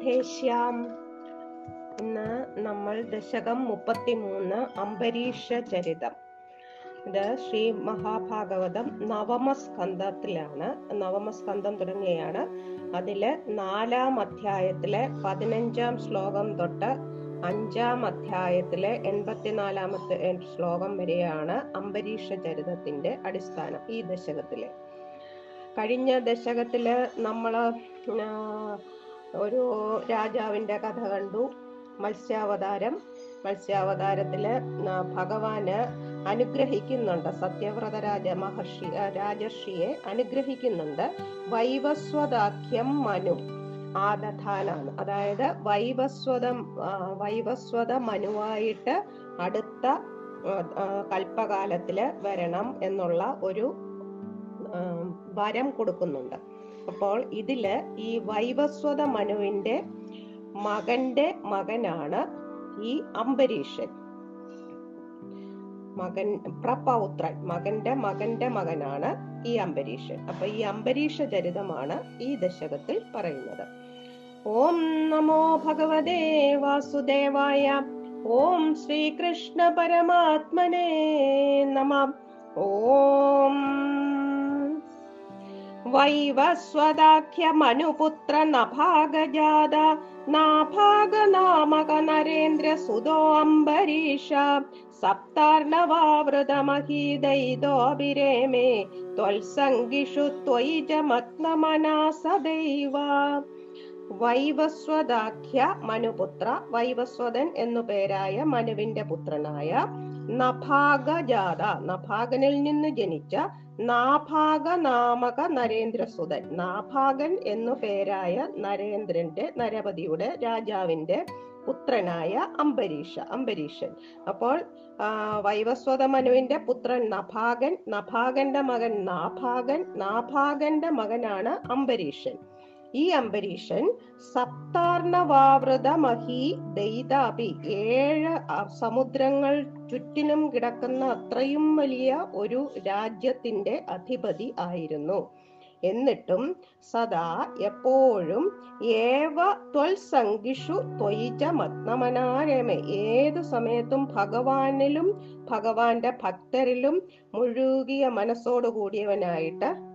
രാധേശ്യാം ഇന്ന് നമ്മൾ ദശകം മുപ്പത്തിമൂന്ന് അംബരീഷ ചരിതം. ഇത് ശ്രീ മഹാഭാഗവതം നവമസ്കന്ധത്തിലാണ്. നവമസ്കന്ധം തുടങ്ങിയാണ്. അതിലെ നാലാം അധ്യായത്തിലെ പതിനഞ്ചാം ശ്ലോകം തൊട്ട് അഞ്ചാം അധ്യായത്തിലെ എൺപത്തിനാലാമത്തെ ശ്ലോകം വരെയാണ് അംബരീഷ ചരിതത്തിന്റെ അടിസ്ഥാനം ഈ ദശകത്തിലെ. കഴിഞ്ഞ ദശകത്തിൽ നമ്മൾ ഒരു രാജാവിന്റെ കഥ കണ്ടു. മത്സ്യാവതാരം. മത്സ്യാവതാരത്തിൽ ഭഗവാന് അനുഗ്രഹിക്കുന്നുണ്ട്. സത്യവ്രത രാജ മഹർഷി രാജർഷിയെ അനുഗ്രഹിക്കുന്നുണ്ട്. വൈവസ്വതാഖ്യം മനു ആദധാനാണ്. അതായത് വൈവസ്വതം വൈവസ്വത മനുവായിട്ട് അടുത്ത കൽപ്പകാലത്തിൽ വരണം എന്നുള്ള ഒരു വരം കൊടുക്കുന്നുണ്ട്. അപ്പോൾ ഇതിൽ ഈ വൈവസ്വത മനുവിന്റെ മകന്റെ മകനാണ് ഈ അംബരീഷൻ മകൻ പ്രപൗത്രൻ മകന്റെ മകന്റെ മകനാണ് ഈ അംബരീഷൻ അപ്പൊ ഈ അംബരീഷ ചരിതമാണ് ഈ ദശകത്തിൽ പറയുന്നത്. ഓം നമോ ഭഗവതേ വാസുദേവായ ഓം ശ്രീകൃഷ്ണ പരമാത്മനേ നമ. ഓം വൈവസ്വദാഖ്യമനുപുത്ര നഭാഗജാത. നാഭാഗനാമക നരേന്ദ്ര സുതോ അംബരീഷ. സപ്താർണവാവൃതമഹീദൈതോഭിരേമേ ത്വൽസംഗിഷു ത്വയി ച മനുപുത്ര വൈവസ്വതൻ എന്നു പേരായ മനുവിന്റെ പുത്രനായ നഭാഗജാത. നഭാഗനിൽ നിന്ന് ജനിച്ച നാഭാഗ നാമക നരേന്ദ്രസുതൻ നാഭാഗൻ എന്നു പേരായ നരേന്ദ്രന്റെ നരപതിയുടെ രാജാവിന്റെ പുത്രനായ അംബരീഷ അംബരീഷൻ. അപ്പോൾ വൈവസ്വത മനുവിന്റെ പുത്രൻ നഭാഗൻ നഭാഗന്റെ മകൻ നാഭാഗൻ നാഭാഗന്റെ മകനാണ് അംബരീഷൻ. ഈ അംബരീഷൻ സപ്താർണവാവൃതമഹി ദൈതാപി ഏഴ് സമുദ്രങ്ങൾ ചുറ്റിനും കിടക്കുന്ന അത്രയും വലിയ ഒരു രാജ്യത്തിന്റെ അധിപതി ആയിരുന്നു. എന്നിട്ടും സദാ എപ്പോഴും ഏവ ത്വൽസംഗിഷു ത്വയിച്ച മത്നമനാരമേ ഏത് സമയത്തും ഭഗവാനിലും ഭഗവാന്റെ ഭക്തരിലും മുഴുകിയ മനസ്സോടു കൂടിയവനായിട്ട്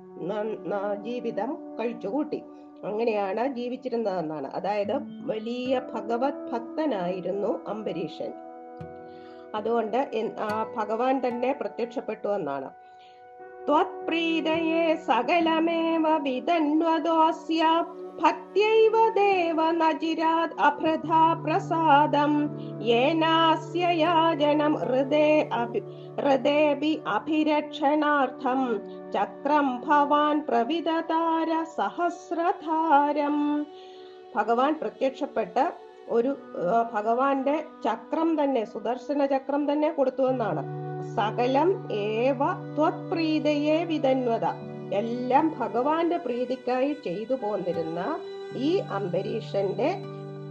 ജീവിതം കഴിച്ചുകൂട്ടി. അങ്ങനെയാണ് ജീവിച്ചിരുന്നതെന്നാണ്. അതായത് വലിയ ഭഗവത് ഭക്തനായിരുന്നു അംബരീഷൻ. അതുകൊണ്ട് ഭഗവാൻ തന്നെ പ്രത്യക്ഷപ്പെട്ടു എന്നാണ്. ത്വത്പ്രീതയെ സകലമേവ വിതന്വദോസ്യ ഭക്ത്യൈവ देव നജിരാത് അഭൃഥാ प्रसादम् येनास्य याजनं हृदे हृदेऽपि ഹൃദേപി അഭിരക്ഷണാർത്ഥം. ചക്രം ഭവാൻ प्रविदतार സഹസ്രധാരം. ഭഗവാൻ പ്രത്യക്ഷപ്പെട്ട് ഒരു ഭഗവാന്റെ ചക്രം തന്നെ സുദർശന ചക്രം തന്നെ കൊടുത്തു എന്നാണ്. സകലം ഏവ ത്വത്പ്രീതയെ വിതന്വത എല്ലാം ഭഗവാന്റെ പ്രീതിക്കായി ചെയ്തു പോന്നിരുന്ന ഈ അംബരീഷന്റെ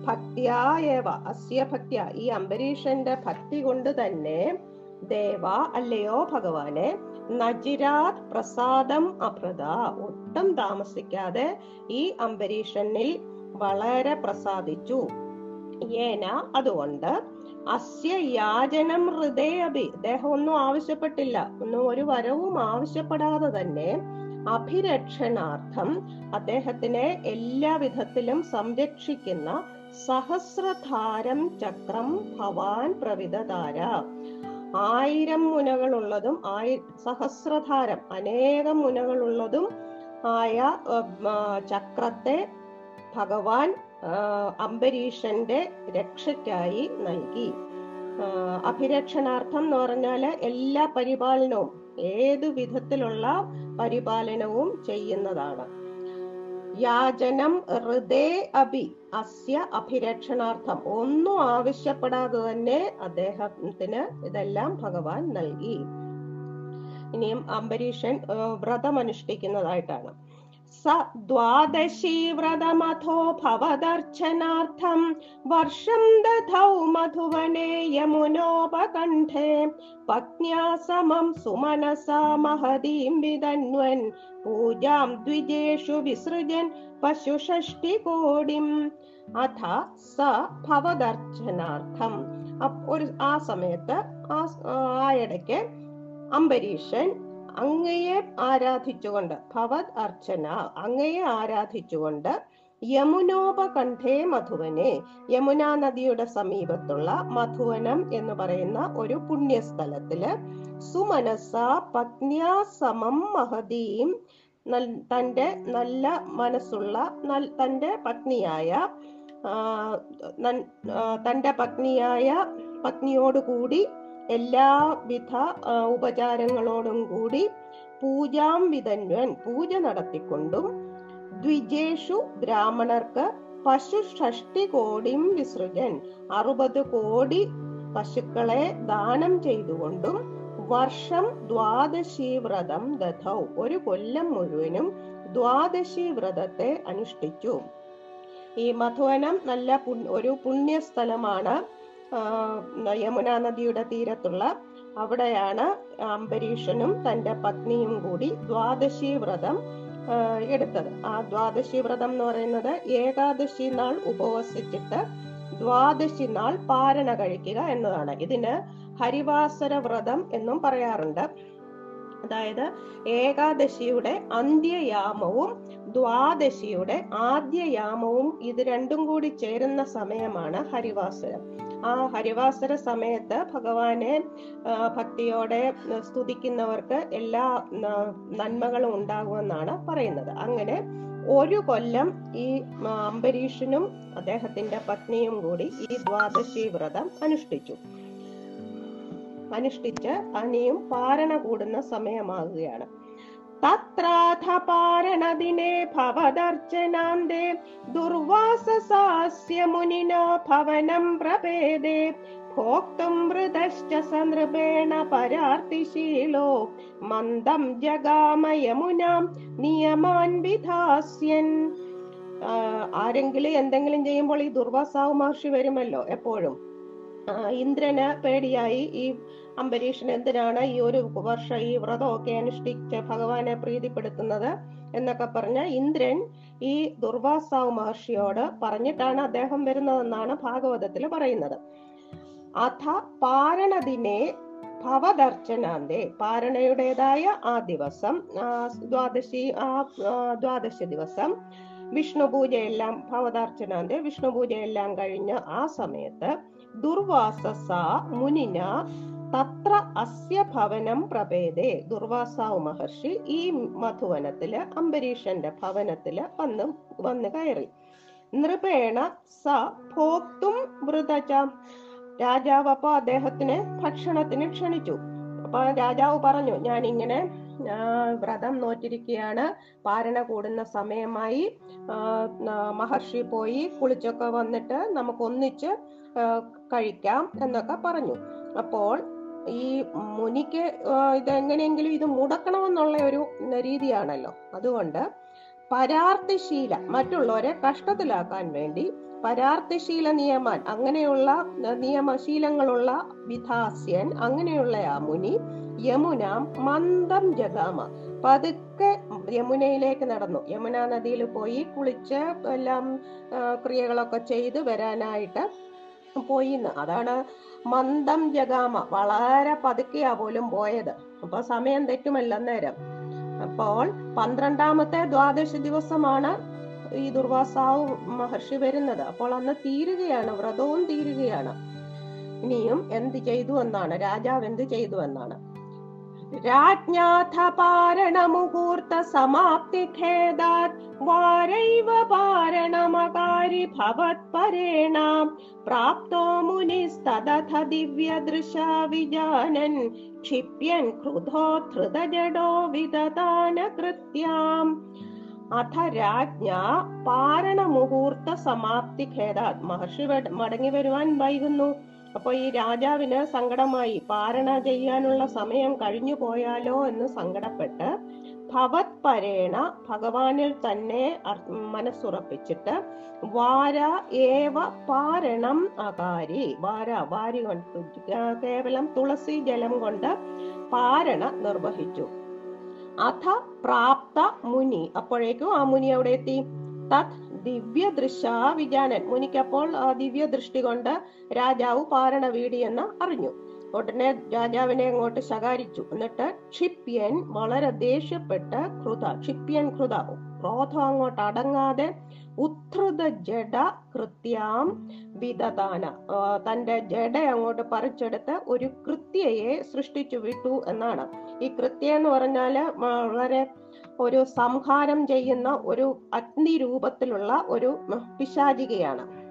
ഭക്തിയായവ അസ്യ ഭക്തിയ ഈ അംബരീഷന്റെ ഭക്തി കൊണ്ട് തന്നെ ദേവ അല്ലയോ ഭഗവാനെ നജിരാത് പ്രസാദം അഭൃത. ഒട്ടും താമസിക്കാതെ ഈ അംബരീഷനിൽ വളരെ പ്രസാദിച്ചു. ഏന അതുകൊണ്ട് അസ്യ യാചനം ഹൃദയഭി. അദ്ദേഹം ഒന്നും ആവശ്യപ്പെട്ടില്ല. ഒന്നും ഒരു വരവും ആവശ്യപ്പെടാതെ തന്നെ അഭിരക്ഷണാർത്ഥം അദ്ദേഹത്തിനെ എല്ലാവിധത്തിലും സംരക്ഷിക്കുന്ന സഹസ്രധാരം ചക്രം ഭവാൻ പ്രവിതധാര. ആയിരം മുനകളുള്ളതും ആയി സഹസ്രധാരം അനേകം മുനകളുള്ളതും ആയ ചക്രത്തെ ഭഗവാൻ അംബരീഷന്റെ രക്ഷയ്ക്കായി നൽകി. അഭിരക്ഷണാർത്ഥം എന്ന് പറഞ്ഞാൽ എല്ലാ പരിപാലനവും ഏതു വിധത്തിലുള്ള പരിപാലനവും ചെയ്യുന്നതാണ്. യാചനം ഹൃദേ അഭി അസ്യ അഭിരക്ഷണാർത്ഥം. ഒന്നും ആവശ്യപ്പെടാതെ തന്നെ അദ്ദേഹത്തിന് ഇതെല്ലാം ഭഗവാൻ നൽകി. ഇനിയും അംബരീഷൻ വ്രതമനുഷ്ഠിക്കുന്നതായിട്ടാണ്. സ द्वादशी വ്രതമഥോ ഭവദർശനാർത്ഥം വർഷം ദധൗ മധുവനെ യമുനോപകണ്ഠേ പത്ന്യാ സമം സുമനസാ മഹതീം വിതന്വൻ പൂജാം ദ്വിജേഷു വിസൃജൻ പശുഷഷ്ടികോടിം അഥ സ ഭവദർശനാർത്ഥം അപ്പ് ഒരു ആ സമയത്ത് ആ ഇടയ്ക്ക് അംബരീഷൻ അങ്ങയെ ആരാധിച്ചുകൊണ്ട് ഭവത് അർച്ചന അങ്ങയെ ആരാധിച്ചുകൊണ്ട് യമുനോപകണ്ഠേ മധുവനെ യമുനാ നദിയുടെ സമീപത്തുള്ള മധുവനം എന്ന് പറയുന്ന ഒരു പുണ്യസ്ഥലത്തിൽ സുമനസ പത്ന്യാ സമം മഹതീം തന്റെ നല്ല മനസ്സുള്ള തന്റെ പത്നിയായ തന്റെ പത്നിയായ പത്നിയോടുകൂടി എല്ലാവിധ ഉപചാരങ്ങളോടും കൂടി പൂജാം വിതന്വൻ പൂജ നടത്തിക്കൊണ്ടും ദ്വിജേഷു ബ്രാഹ്മണർക്ക് പശു ഷഷ്ടി കോടിയും വിസൃജൻ. അറുപത് കോടി പശുക്കളെ ദാനം ചെയ്തുകൊണ്ടും വർഷം ദ്വാദശി വ്രതം ദധൗ. ഒരു കൊല്ലം മുഴുവനും ദ്വാദശി വ്രതത്തെ അനുഷ്ഠിച്ചു. ഈ മധുവനം നല്ല ഒരു പുണ്യസ്ഥലമാണ്. യമുനാ നദിയുടെ തീരത്തുള്ള അവിടെയാണ് അംബരീഷനും തന്റെ പത്നിയും കൂടി ദ്വാദശി വ്രതം എടുത്തത്. ആ ദ്വാദശി വ്രതം എന്ന് പറയുന്നത് ഏകാദശി നാൾ ഉപവസിച്ചിട്ട് ദ്വാദശി നാൾ പാരണ കഴിക്കുക എന്നതാണ്. ഇതിന് ഹരിവാസര വ്രതം എന്നും പറയാറുണ്ട്. അതായത് ഏകാദശിയുടെ അന്ത്യയാമവും ദ്വാദശിയുടെ ആദ്യയാമവും ഇത് രണ്ടും കൂടി ചേരുന്ന സമയമാണ് ഹരിവാസരം. ആ ഹരിവാസര സമയത്ത് ഭഗവാനെ ഭക്തിയോടെ സ്തുതിക്കുന്നവർക്ക് എല്ലാ നന്മകളും ഉണ്ടാകുമെന്നാണ് പറയുന്നത്. അങ്ങനെ ഒരു കൊല്ലം ഈ അംബരീഷനും അദ്ദേഹത്തിന്റെ പത്നിയും കൂടി ഈ ദ്വാദശി വ്രതം അനുഷ്ഠിച്ചു. അനുഷ്ഠിച്ച് അനിയും പാരണ കൂടുന്ന സമയമാകുകയാണ്. പാരണദിനെ ഭവദർച്ചനാന്തേ ദുർവാസസാസ്യ മുനിന ഭവനം പ്രപേദേ ഭോക്തും മൃതശ്ച സനൃപേണ പരാർത്തിശീലോ മന്ദം ജഗാമ യമുനാം നിയമാൻ വിധാസ്യൻ. ആ, ആരെങ്കിലും എന്തെങ്കിലും ചെയ്യുമ്പോൾ ഈ ദുർവാസാവ് മഹർഷി വരുമല്ലോ എപ്പോഴും. ഇന്ദ്രന് പേടിയായി ഈ അംബരീഷൻ എന്തിനാണ് ഈ ഒരു വർഷം ഈ വ്രതമൊക്കെ അനുഷ്ഠിച്ച് ഭഗവാനെ പ്രീതിപ്പെടുത്തുന്നത് എന്നൊക്കെ പറഞ്ഞ ഇന്ദ്രൻ ഈ ദുർവാസാവ് മഹർഷിയോട് പറഞ്ഞിട്ടാണ് അദ്ദേഹം വരുന്നതെന്നാണ് ഭാഗവതത്തിൽ പറയുന്നത്. അഥ പാരണദിനെ ഭവദർശനാന്തേ. പാരണയുടേതായ ആ ദിവസം ദ്വാദശി ആ, ദ്വാദശി ദിവസം വിഷ്ണു പൂജയെല്ലാം ഭവദാർച്ചനാന്തെ വിഷ്ണു പൂജയെല്ലാം കഴിഞ്ഞ ആ സമയത്ത് ദുർവാസസ മുനിന തത്ര അസ്യ ഭവനം പ്രഭേദേ. ദുർവാസാവ് മഹർഷി ഈ മധുവനത്തിൽ അംബരീഷന്റെ ഭവനത്തിൽ വന്ന് വന്ന് കയറി. നൃപേണ സ ഭോക്തും വൃതച രാജാവ് അപ്പൊ അദ്ദേഹത്തിന് ഭക്ഷണത്തിന് ക്ഷണിച്ചു. അപ്പൊ രാജാവ് പറഞ്ഞു ഞാൻ ഇങ്ങനെ വ്രതം നോറ്റിരിക്കുകയാണ് പാരണ കൂടുന്ന സമയമായി മഹർഷി പോയി കുളിച്ചൊക്കെ വന്നിട്ട് നമുക്ക് ഒന്നിച്ച് കഴിക്കാം എന്നൊക്കെ പറഞ്ഞു. അപ്പോൾ ഈ മുനിക്ക് ഇതെങ്ങനെയെങ്കിലും ഇത് മുടക്കണമെന്നുള്ള ഒരു രീതിയാണല്ലോ. അതുകൊണ്ട് പരാർത്ഥശീല മറ്റുള്ളവരെ കഷ്ടത്തിലാക്കാൻ വേണ്ടി പരാർത്ഥശീല നിയമാൻ അങ്ങനെയുള്ള നിയമശീലങ്ങളുള്ള വിധാസ്യൻ അങ്ങനെയുള്ള ആ മുനി യമുന മന്ദം ജഗാമ. പതുക്കെ യമുനയിലേക്ക് നടന്നു. യമുന നദിയിൽ പോയി കുളിച്ച് എല്ലാം ക്രിയകളൊക്കെ ചെയ്ത് വരാനായിട്ട് പോയിന്ന്. അതാണ് മന്ദം ജഗാമ. വളരെ പതുക്കെയാ പോലും പോയത്. അപ്പൊ സമയം തെറ്റുമല്ല നേരം അപ്പോൾ പന്ത്രണ്ടാമത്തെ ദ്വാദശ ദിവസമാണ് ഈ ദുർവാസാവ് മഹർഷി വരുന്നത്. അപ്പോൾ അന്ന് തീരുകയാണ്. വ്രതവും തീരുകയാണ്. ഇനിയും എന്ത് ചെയ്തു എന്നാണ്? രാജാവ് എന്ത് ചെയ്തു എന്നാണ്? രാജ്ഞാഥ പാരണ മുഹൂർത്ത സമാപ്തി ഖേദാത് വാരൈവ പാരണമകാരി ഭവത് പരേണ പ്രാപ്തോ മുനിസ്തദഥ ദിവ്യദൃശാ വിജാനൻ ക്ഷിപ്യൻ ക്രുധോ ധൃതജഡോ വിദതാന കൃത്യാം അഥ രാജ്ഞ പാരണ മുഹൂർത്ത സമാപ്തി ഖേദാത് മഹർഷി വ- മടങ്ങി വരുവാൻ വൈകുന്നു അപ്പൊ ഈ രാജാവിന് സങ്കടമായി. പാരണ ചെയ്യാനുള്ള സമയം കഴിഞ്ഞു പോയാലോ എന്ന് സങ്കടപ്പെട്ട് ഭവത് പരേണ ഭഗവാനിൽ തന്നെ മനസ്സുറപ്പിച്ചിട്ട് വാര ഏവ പാരണം അകാരി വാര വാരി കൊണ്ട് കേവലം തുളസി ജലം കൊണ്ട് പാരണ നിർവഹിച്ചു. അഥ പ്രാപ്ത മുനി. അപ്പോഴേക്കും ആ മുനി അവിടെ എത്തി? തത് ദിവ്യ ദൃശ വിജാനൻ. മുനിക്കപ്പോൾ ആ ദിവ്യ ദൃഷ്ടി കൊണ്ട് രാജാവ് പാരണ വീടിയെന്ന് അറിഞ്ഞു. ഉടനെ രാജാവിനെ അങ്ങോട്ട് ശകാരിച്ചു. എന്നിട്ട് ക്ഷിപ്യൻ വളരെ ദേഷ്യപ്പെട്ട് കൃത ക്ഷിപ്യൻ കൃത ക്രോധം അങ്ങോട്ട് അടങ്ങാതെ ഉദ്ധൃത ജഡ കൃത്യാം വിധദാന തന്റെ ജഡ അങ്ങോട്ട് പറിച്ചെടുത്ത് ഒരു കൃത്യയെ സൃഷ്ടിച്ചു വിട്ടു എന്നാണ്. ഈ കൃത്യ എന്ന് പറഞ്ഞാൽ വളരെ ഒരു സംഹാരം ചെയ്യുന്ന ഒരു അഗ്നി രൂപത്തിലുള്ള ഒരു പിശാചികയാണ്.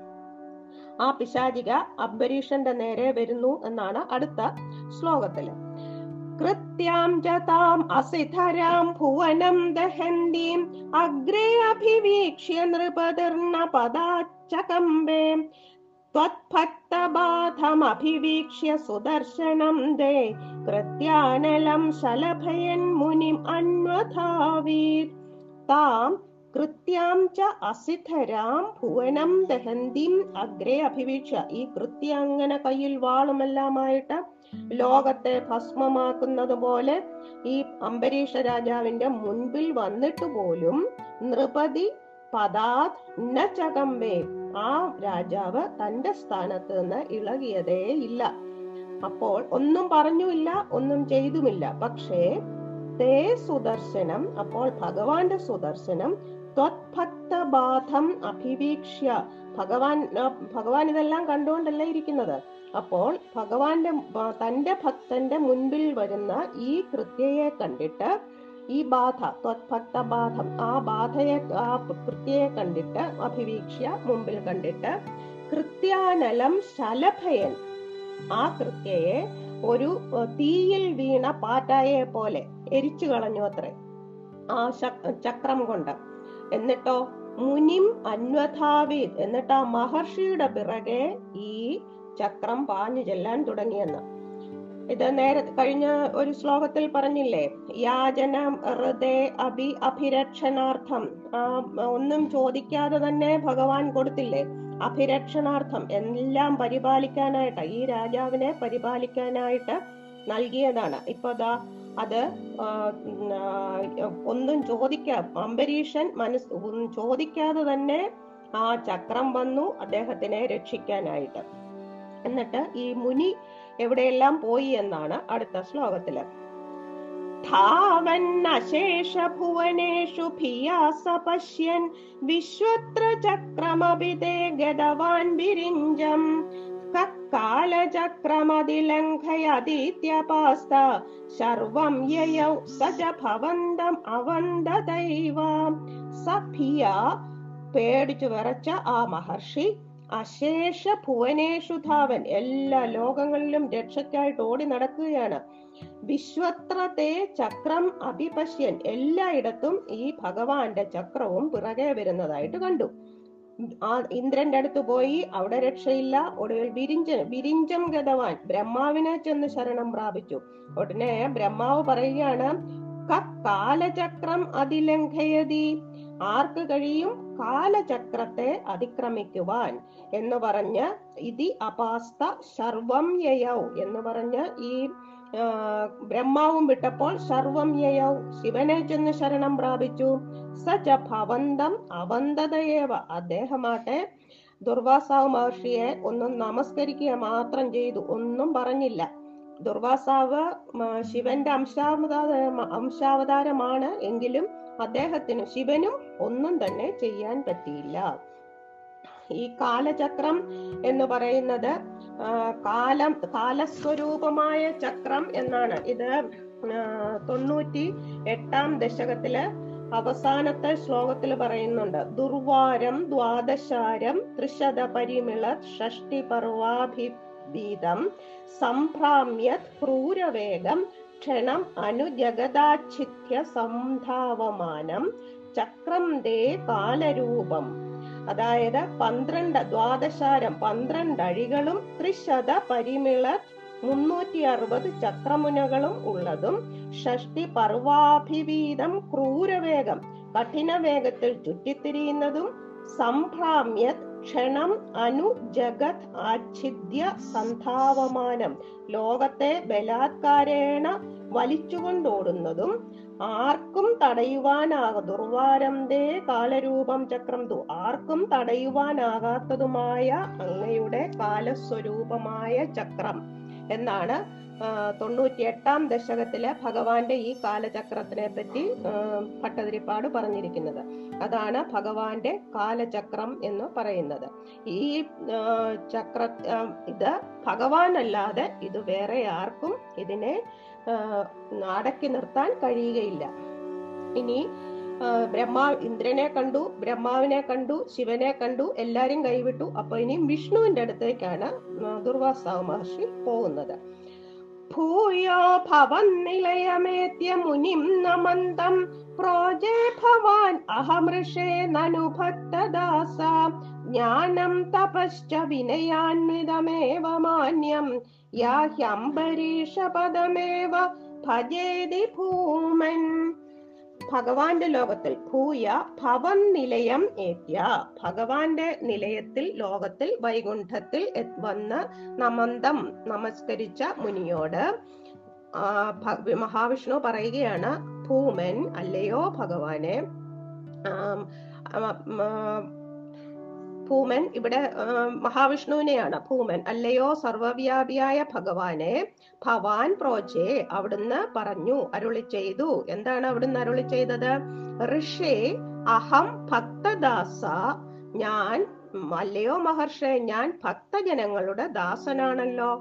ആ പിശാചിക അംബരീഷന്റെ നേരെ വരുന്നു എന്നാണ് അടുത്ത ശ്ലോകത്തില് കൃത്യാം ജതാം അസിധരാം ഭുവനം ദഹന്തീം അഗ്രേ അഭിവീക്ഷ്യ നൃപതിർണ പദാച്ചകമ്പേ त्वत्भक्तबाधमभिवीक्ष्य सुदर्शनं दे कृत्यानलं शलभयन् मुनिम् अन्वधावीत् तां കൃത്യാം ച അസിധരാം ഭുവനം ദഹന്തിം അഗ്രേ അഭിവീക്ഷ. ഈ കൃത്യ അങ്ങനെ കയ്യിൽ വാളുമെല്ലാമായിട്ട് ലോകത്തെ ഭസ്മമാക്കുന്നത് പോലെ ഈ അംബരീഷ രാജാവിന്റെ മുൻപിൽ വന്നിട്ട് പോലും നൃപതി പദാത് നചകംബേ ആ രാജാവ് തന്റെ സ്ഥാനത്ത് നിന്ന് ഇളകിയതേ ഇല്ല. അപ്പോൾ ഒന്നും പറഞ്ഞുമില്ല ഒന്നും ചെയ്തുമില്ല. പക്ഷേ തേ സുദർശനം അപ്പോൾ ഭഗവാന്റെ സുദർശനം ത്വത്ഭക്തബാധം അഭിവീക്ഷ്യ. ഭഗവാൻ ഭഗവാൻ ഇതെല്ലാം കണ്ടുകൊണ്ടല്ല ഇരിക്കുന്നത്? അപ്പോൾ ഭഗവാന്റെ തന്റെ ഭക്തന്റെ മുൻപിൽ വരുന്ന ഈ കൃത്യയെ കണ്ടിട്ട് ഈ ബാധ ത്വത്ഭക്തബാധം ആ ബാധയെ ആ കൃത്യയെ കണ്ടിട്ട് അഭിവീക്ഷ്യ മുമ്പിൽ കണ്ടിട്ട് കൃത്യാനലം ശലഭയൻ ആ കൃത്യയെ ഒരു തീയിൽ വീണ പാറ്റായെ പോലെ എരിച്ചു കളഞ്ഞു അത്രേ. ആ ചക്രം കൊണ്ട്. എന്നിട്ടോ? മുനിം അന്വഥാവീത്. എന്നിട്ട് ആ മഹർഷിയുടെ പിറകെ ഈ ചക്രം പാഞ്ഞു ചെല്ലാൻ തുടങ്ങിയെന്ന്. ഇത് നേരെ കഴിഞ്ഞ ഒരു ശ്ലോകത്തിൽ പറഞ്ഞില്ലേ? യാചന ഹൃദയ അഭി അഭിരക്ഷണാർത്ഥം. ഒന്നും ചോദിക്കാതെ തന്നെ ഭഗവാൻ കൊടുത്തില്ലേ? അഭിരക്ഷണാർത്ഥം. എല്ലാം പരിപാലിക്കാനായിട്ട് ഈ രാജാവിനെ പരിപാലിക്കാനായിട്ട് നൽകിയതാണ്. ഇപ്പൊ ദാ അത് ഒന്നും ചോദിക്കാ അംബരീഷൻ മനസ് ചോദിക്കാതെ തന്നെ ആ ചക്രം വന്നു അദ്ദേഹത്തിനെ രക്ഷിക്കാനായിട്ട്. എന്നിട്ട് ഈ മുനി എവിടെയെല്ലാം പോയി എന്നാണ് അടുത്ത ശ്ലോകത്തിൽ. ധാവന്നശേഷ ഭുവനേഷു ഭിയാസ വിശ്വത്ര ചക്രമഭിതേ ഗതവാൻ വിരിഞ്ചം കാലചക്രമതിലംഘയതീത്യപാസ്ത സർവം യയൗ സജ ഭവന്തം അവന്തദൈവാം സഭിയ പേടിച്ചു വിറച്ച ആ മഹർഷി അശേഷ ഭുവനേഷു ധാവൻ എല്ലാ ലോകങ്ങളിലും രക്ഷയ്ക്കായിട്ട് ഓടി നടക്കുകയാണ്. വിശ്വത്രത്തെ ചക്രം അഭിപശ്യൻ എല്ലായിടത്തും ഈ ഭഗവാന്റെ ചക്രവും പിറകെ വരുന്നതായിട്ട് കണ്ടു. ആ ഇന്ദ്രന്റെ അടുത്ത് പോയി അവിടെ രക്ഷയില്ല. ഒടുവിൽ വിരിഞ്ച വിരിഞ്ചം ഗതവാൻ ബ്രഹ്മാവിനെ ചെന്ന് ശരണം പ്രാപിച്ചു. ഉടനെ ബ്രഹ്മാവ് പറയുകയാണ് "ക- കാലചക്രം അതിലംഘയതി. ആർക്ക് കഴിയും? കാലചക്രത്തെ അതിക്രമിക്കുവാൻ. എന്ന് പറഞ്ഞ് ഇതി അപാസ്ത സർവം യയൗ. എന്ന് പറഞ്ഞ് ഈ ബ്രഹ്മാവും വിട്ടപ്പോൾ സർവം യയൗ. ശിവനെ ചെന്ന് ശരണം പ്രാപിച്ചു. സച്ച ഭവന്തം അവന്തതയേവ. അദ്ദേഹമാട്ടെ ദുർവാസാവ് മഹർഷിയെ ഒന്നും നമസ്കരിക്കുക മാത്രം ചെയ്തു. ഒന്നും പറഞ്ഞില്ല. ദുർവാസാവ് ശിവന്റെ അംശാവതാര അംശാവതാരമാണ് എങ്കിലും അദ്ദേഹത്തിന് ശിവനും ഒന്നും തന്നെ ചെയ്യാൻ പറ്റിയില്ല. ഈ കാലചക്രം എന്ന് പറയുന്നത് കാലം കാലസ്വരൂപമായ ചക്രം എന്നാണ്. ഇത് തൊണ്ണൂറ്റി എട്ടാം ദശകത്തിൽ അവസാനത്തെ ശ്ലോകത്തിൽ പറയുന്നുണ്ട്. ദുർവാരം ദ്വാദശാരം ത്രിശത പരിമിള ഷഷ്ടി പർവാഭിഭീതം സംഭ്രാമ്യത് ക്രൂരവേഗം ക്ഷണം അനുജഗദാച്ഛിത്യ സംധാവമാനം ചക്രം ദേ കാലരൂപം. അതായത് പന്ത്രണ്ട് ദ്വാദശാരം പന്ത്രണ്ട് അഴികളും ത്രിശത പരിമിള മുന്നൂറ്റി അറുപത് ചക്രമുനകളും ഉള്ളതും ഷഷ്ടി പർവാഭിവീതം ക്രൂരവേഗം കഠിന വേഗത്തിൽ ചുറ്റിത്തിരിയുന്നതും സംഭ്രാമ്യത് ക്ഷണം അനു ജഗത് ആച്ഛിദ്യ സന്ധാവമാനം. ലോകത്തെ ബലാത്കാരേണ വലിച്ചുകൊണ്ടോടുന്നതും ആർക്കും തടയുവാനാക ദേ കാലരൂപം ചക്രം തു. ആർക്കും തടയുവാനാകാത്തതുമായ അങ്ങയുടെ കാലസ്വരൂപമായ ചക്രം. എന്നാണ് തൊണ്ണൂറ്റിയെട്ടാം ദശകത്തിലെ ഭഗവാന്റെ ഈ കാലചക്രത്തിനെ പറ്റി പട്ടതിരിപ്പാട് പറഞ്ഞിരിക്കുന്നത്. അതാണ് ഭഗവാന്റെ കാലചക്രം എന്ന് പറയുന്നത്. ഈ ചക്ര ഇത് ഇത് ഭഗവാനല്ലാതെ ഇത് വേറെ ആർക്കും ഇതിനെ അടക്കി നിർത്താൻ കഴിയുകയില്ല. ഇനി ബ്രഹ്മാ ഇന്ദ്രനെ കണ്ടു ബ്രഹ്മാവിനെ കണ്ടു ശിവനെ കണ്ടു എല്ലാരും കൈവിട്ടു. അപ്പൊ ഇനി വിഷ്ണുവിന്റെ അടുത്തേക്കാണ് ദുർവാസാവ മഹർഷി പോകുന്നത്. ഭൂയോ ഭവൻ നിലയമേത്യ മുനിം നമന്തം. പ്രോജേ ഭവാൻ അഹമൃഷേ നനു ഭക്തദാസ ജ്ഞാനം തപശ്ച വിനയാന്വിതമേവ മാന്യം. യാഹ്യംബരീഷ പദമേവ ഭജേതി ഭൂമൻ. ഭഗവാന്റെ ലോകത്തിൽ ഭൂയ ഭവൻ നിലയം ഏത്യ. ഭഗവാന്റെ നിലയത്തിൽ ലോകത്തിൽ വൈകുണ്ഠത്തിൽ വന്ന് നമന്തം നമസ്കരിച്ച മുനിയോട് മഹാവിഷ്ണു പറയുകയാണ് ഭൂമൻ അല്ലയോ ഭഗവാനെ. ഭൂമൻ ഇവിടെ മഹാവിഷ്ണുവിനെയാണ്. ഭൂമൻ അല്ലയോ സർവവ്യാപിയായ ഭഗവാനെ ഭവാൻ പ്രോജെ അവിടുന്ന് പറഞ്ഞു അരുളി ചെയ്തു. എന്താണ് അവിടുന്ന് അരുളി ചെയ്തത്? ഋഷേ അഹം ഭക്തദാസ ഞാൻ അല്ലയോ മഹർഷേ ഞാൻ ഭക്തജനങ്ങളുടെ ദാസനാണല്ലോ.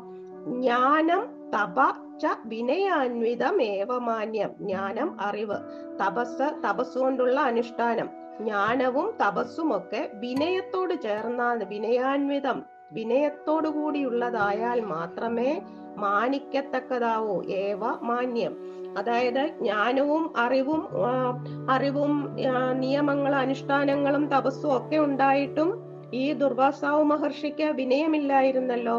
ജ്ഞാനം തപ ച വിനയാന്വിതമേവ മാന്യം ജ്ഞാനം അറിവ് തപസ് തപസ്സുകൊണ്ടുള്ള അനുഷ്ഠാനം. ജ്ഞാനവും തപസ്സുമൊക്കെ വിനയത്തോട് ചേർന്നാൽ വിനയാന്വിതം വിനയത്തോടു കൂടിയുള്ളതായാൽ മാത്രമേ മാനിക്കത്തക്കതാവൂ. ഏവ മാന്യം. അതായത് ജ്ഞാനവും അറിവും അറിവും നിയമങ്ങളും അനുഷ്ഠാനങ്ങളും തപസ്സും ഒക്കെ ഉണ്ടായിട്ടും ഈ ദുർവാസാവ് മഹർഷിക്ക് വിനയമില്ലായിരുന്നല്ലോ.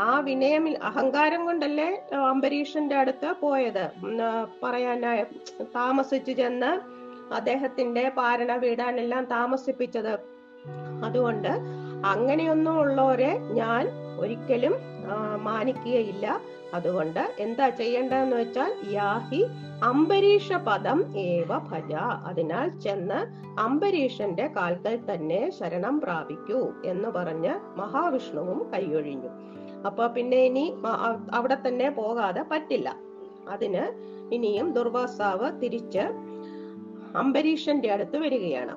ആ വിനയമിൽ അഹങ്കാരം കൊണ്ടല്ലേ അംബരീഷന്റെ അടുത്ത് പോയത്? പറയാനായി താമസിച്ചു ചെന്ന് അദ്ദേഹത്തിന്റെ പാരണ വീടാനെല്ലാം താമസിപ്പിച്ചത്. അതുകൊണ്ട് അങ്ങനെയൊന്നും ഉള്ളവരെ ഞാൻ ഒരിക്കലും മാനിക്കുകയില്ല. അതുകൊണ്ട് എന്താ ചെയ്യേണ്ടതെന്ന് വെച്ചാൽ യാഹി അംബരീഷ പദം ഏവ ഭജ. അതിനാൽ ചെന്ന് അംബരീഷന്റെ കാൽക്കൽ തന്നെ ശരണം പ്രാപിക്കൂ എന്ന് പറഞ്ഞ് മഹാവിഷ്ണുവും കൈയൊഴിഞ്ഞു. അപ്പൊ പിന്നെ ഇനി അവിടെ തന്നെ പോകാതെ പറ്റില്ല. അതിന് ഇനിയും ദുർവാസാവ് തിരിച്ച് അംബരീഷന്റെ അടുത്ത് വരികയാണ്.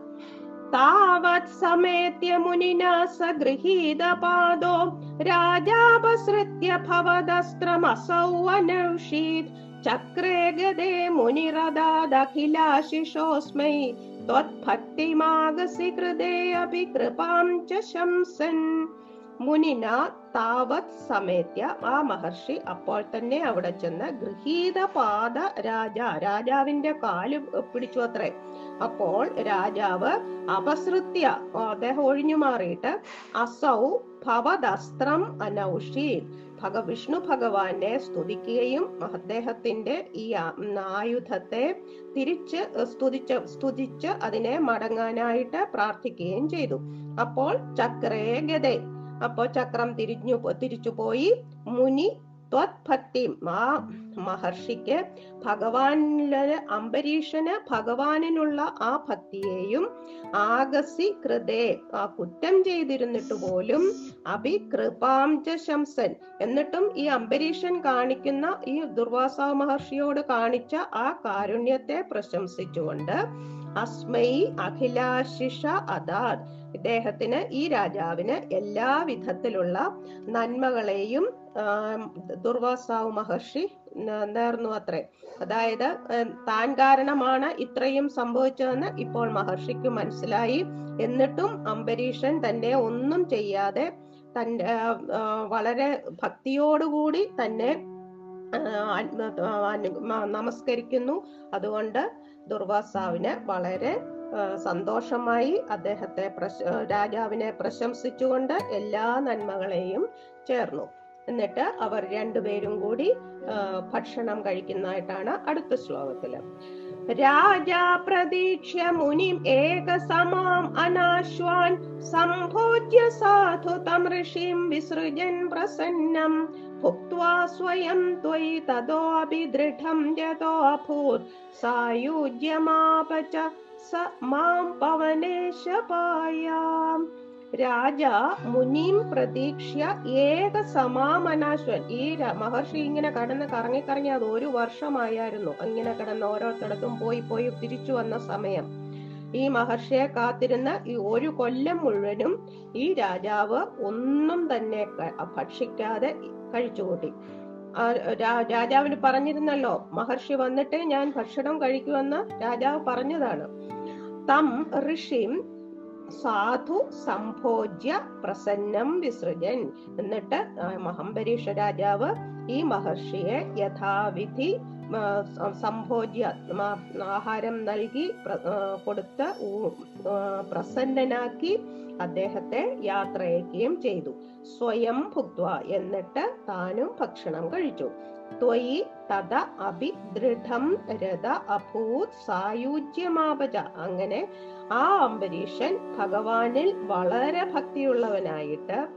താവത് സമേത്യ മുനിന സ ഗൃഹീത പാദോ രാജാപസൃത്യ ഭവദസ്ത്രമസൗവനൗഷീത് ചക്രേ ഗതേ മുനിരദാദഖിലാശിഷോസ്മൈ ത്വത്ഭക്തിമാഗസി കൃതേ അപി കൃപാം ച ശംസൻ. മുനിന താവത് സമേത്യ. ആ മഹർഷി അപ്പോൾ തന്നെ അവിടെ ചെന്ന് ഗൃഹീത പാദ രാജ രാജാവിന്റെ കാൽ പിടിച്ചു അത്രേ. അപ്പോൾ രാജാവ് അപസൃത്യ അദ്ദേഹം ഒഴിഞ്ഞു മാറിയിട്ട് അസൗ ഭവദസ്ത്രം അനൗഷി ഭഗ വിഷ്ണു ഭഗവാനെ സ്തുതിക്കുകയും അദ്ദേഹത്തിന്റെ ഈ ആയുധത്തെ തിരിച്ച് സ്തുതിച്ച് സ്തുതിച്ച് അതിനെ മടങ്ങാനായിട്ട് പ്രാർത്ഥിക്കുകയും ചെയ്തു. അപ്പോൾ ചക്രേ ഗതേ അപ്പോ ചക്രം തിരിഞ്ഞു പോയി മുനി ത്വത്ഭക്തി ആ മഹർഷിക്ക് ഭഗവാനിലെ അംബരീഷന് ഭഗവാനിനുള്ള ആ ഭക്തിയെയും ആകസി കൃതേ ആ കുറ്റം ചെയ്തിരുന്നിട്ട് പോലും അഭി കൃപാം ച ശംസൻ എന്നിട്ടും ഈ അംബരീഷൻ കാണിക്കുന്ന ഈ ദുർവാസ മഹർഷിയോട് കാണിച്ച ആ കാരുണ്യത്തെ പ്രശംസിച്ചുകൊണ്ട് അസ്മൈ അഖിലാശിഷ അദാത് ഇദ്ദേഹത്തിന് ഈ രാജാവിന് എല്ലാ വിധത്തിലുള്ള നന്മകളെയും ദുർവാസാവ് മഹർഷി നേർന്നു അത്രേ. അതായത് താൻ കാരണമാണ് ഇത്രയും സംഭവിച്ചതെന്ന് ഇപ്പോൾ മഹർഷിക്ക് മനസ്സിലായി. എന്നിട്ടും അംബരീഷൻ തന്നെ ഒന്നും ചെയ്യാതെ ആ, വളരെ ഭക്തിയോടുകൂടി തന്നെ നമസ്കരിക്കുന്നു. അതുകൊണ്ട് ദുർവാസാവിന് വളരെ സന്തോഷമായി അദ്ദേഹത്തെ രാജാവിനെ പ്രശംസിച്ചുകൊണ്ട് എല്ലാ നന്മകളെയും ചേർന്നു. എന്നിട്ട് അവർ രണ്ടുപേരും കൂടി ഭക്ഷണം കഴിക്കുന്നതായിട്ടാണ് അടുത്ത ശ്ലോകത്തിൽ. രാജാ പ്രതീക്ഷ മുനിം ഏകസമാം അനാശ്വാൻ സംഭോജ്യ സാധു തം ഋഷിം വിസൃജൻ പ്രസന്നം സ്വയം ത്വയി ദൃഢം സായുജ്യമാപച സ മാം പവനേശപായാം രാജ മുനിം പ്രതീക്ഷ്യ ഏക സമാമനാശ്വൻ. ഈ മഹർഷി ഇങ്ങനെ കടന്ന് കറങ്ങി കറങ്ങി അത് ഒരു വർഷമായിരുന്നു ഇങ്ങനെ കിടന്ന് ഓരോരുത്തടത്തും പോയി പോയി തിരിച്ചു വന്ന സമയം. ഈ മഹർഷിയെ കാത്തിരുന്ന ഈ ഒരു കൊല്ലം മുഴുവനും ഈ രാജാവ് ഒന്നും തന്നെ ഭക്ഷിക്കാതെ കഴിച്ചുകൂട്ടി. രാജാവിന് പറഞ്ഞിരുന്നല്ലോ മഹർഷി വന്നിട്ട് ഞാൻ ഭക്ഷണം കഴിക്കുമെന്ന് രാജാവ് പറഞ്ഞതാണ്. തം ഋഷിം സാധു സംഭോജ്യ പ്രസന്നം വിസൃജൻ. എന്നിട്ട് മഹംബരീഷ രാജാവ് ഈ മഹർഷിയെ യഥാവിധി സംഭോജ്യ ആഹാരം നൽകി കൊടുത്ത് പ്രസന്നനാക്കി അദ്ദേഹത്തെ യാത്രയക്കുകയും ചെയ്തു. സ്വയം ഭുക്വ എന്നിട്ട് താനും ഭക്ഷണം കഴിച്ചു. ത്വയി തത അഭി ദൃഢം രഥ അഭൂത് സായുജ്യമാപജ അങ്ങനെ ആ അംബരീഷൻ ഭഗവാനിൽ വളരെ ഭക്തിയുള്ളവനായിട്ട്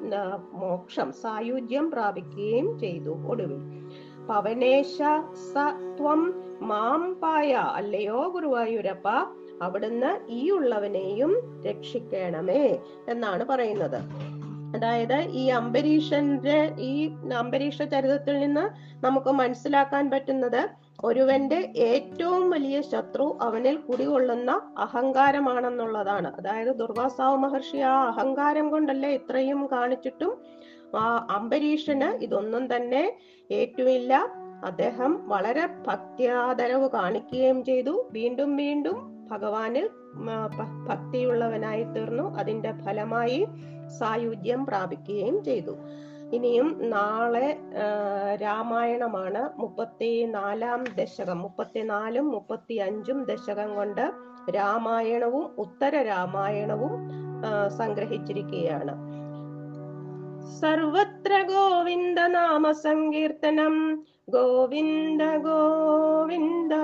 മോക്ഷം സായുജ്യം പ്രാപിക്കുകയും ചെയ്തു ഒടുവിൽ. പവനേശ സത്വം മാം പായ. അല്ലയോ ഗുരുവായൂരപ്പ അവിടുന്ന് ഈ ഉള്ളവനെയും രക്ഷിക്കണമേ എന്നാണ് പറയുന്നത്. അതായത് ഈ അംബരീഷന്റെ ഈ അംബരീഷ ചരിതത്തിൽ നിന്ന് നമുക്ക് മനസ്സിലാക്കാൻ പറ്റുന്നത് ഒരുവന്റെ ഏറ്റവും വലിയ ശത്രു അവനിൽ കുടികൊള്ളുന്ന അഹങ്കാരമാണെന്നുള്ളതാണ്. അതായത് ദുർവാസാവ് മഹർഷി ആ അഹങ്കാരം കൊണ്ടല്ലേ ഇത്രയും കാണിച്ചിട്ടും ആ അംബരീഷന് ഇതൊന്നും തന്നെ ഏറ്റുമില്ല. അദ്ദേഹം വളരെ ഭക്തിയാദരവ് കാണിക്കുകയും ചെയ്തു. വീണ്ടും വീണ്ടും ഭഗവാനിൽ ഭക്തിയുള്ളവനായി തീർന്നു. അതിന്റെ ഫലമായി സായുജ്യം പ്രാപിക്കുകയും ചെയ്തു. ഇനിയും നാളെ രാമായണമാണ് മുപ്പത്തി നാലാം ദശകം. മുപ്പത്തിനാലും മുപ്പത്തി അഞ്ചും ദശകം കൊണ്ട് രാമായണവും ഉത്തര രാമായണവും സംഗ്രഹിച്ചിരിക്കുകയാണ്. സർവത്ര ഗോവിന്ദ നാമ സങ്കീർത്തനം ഗോവിന്ദ ഗോവിന്ദ.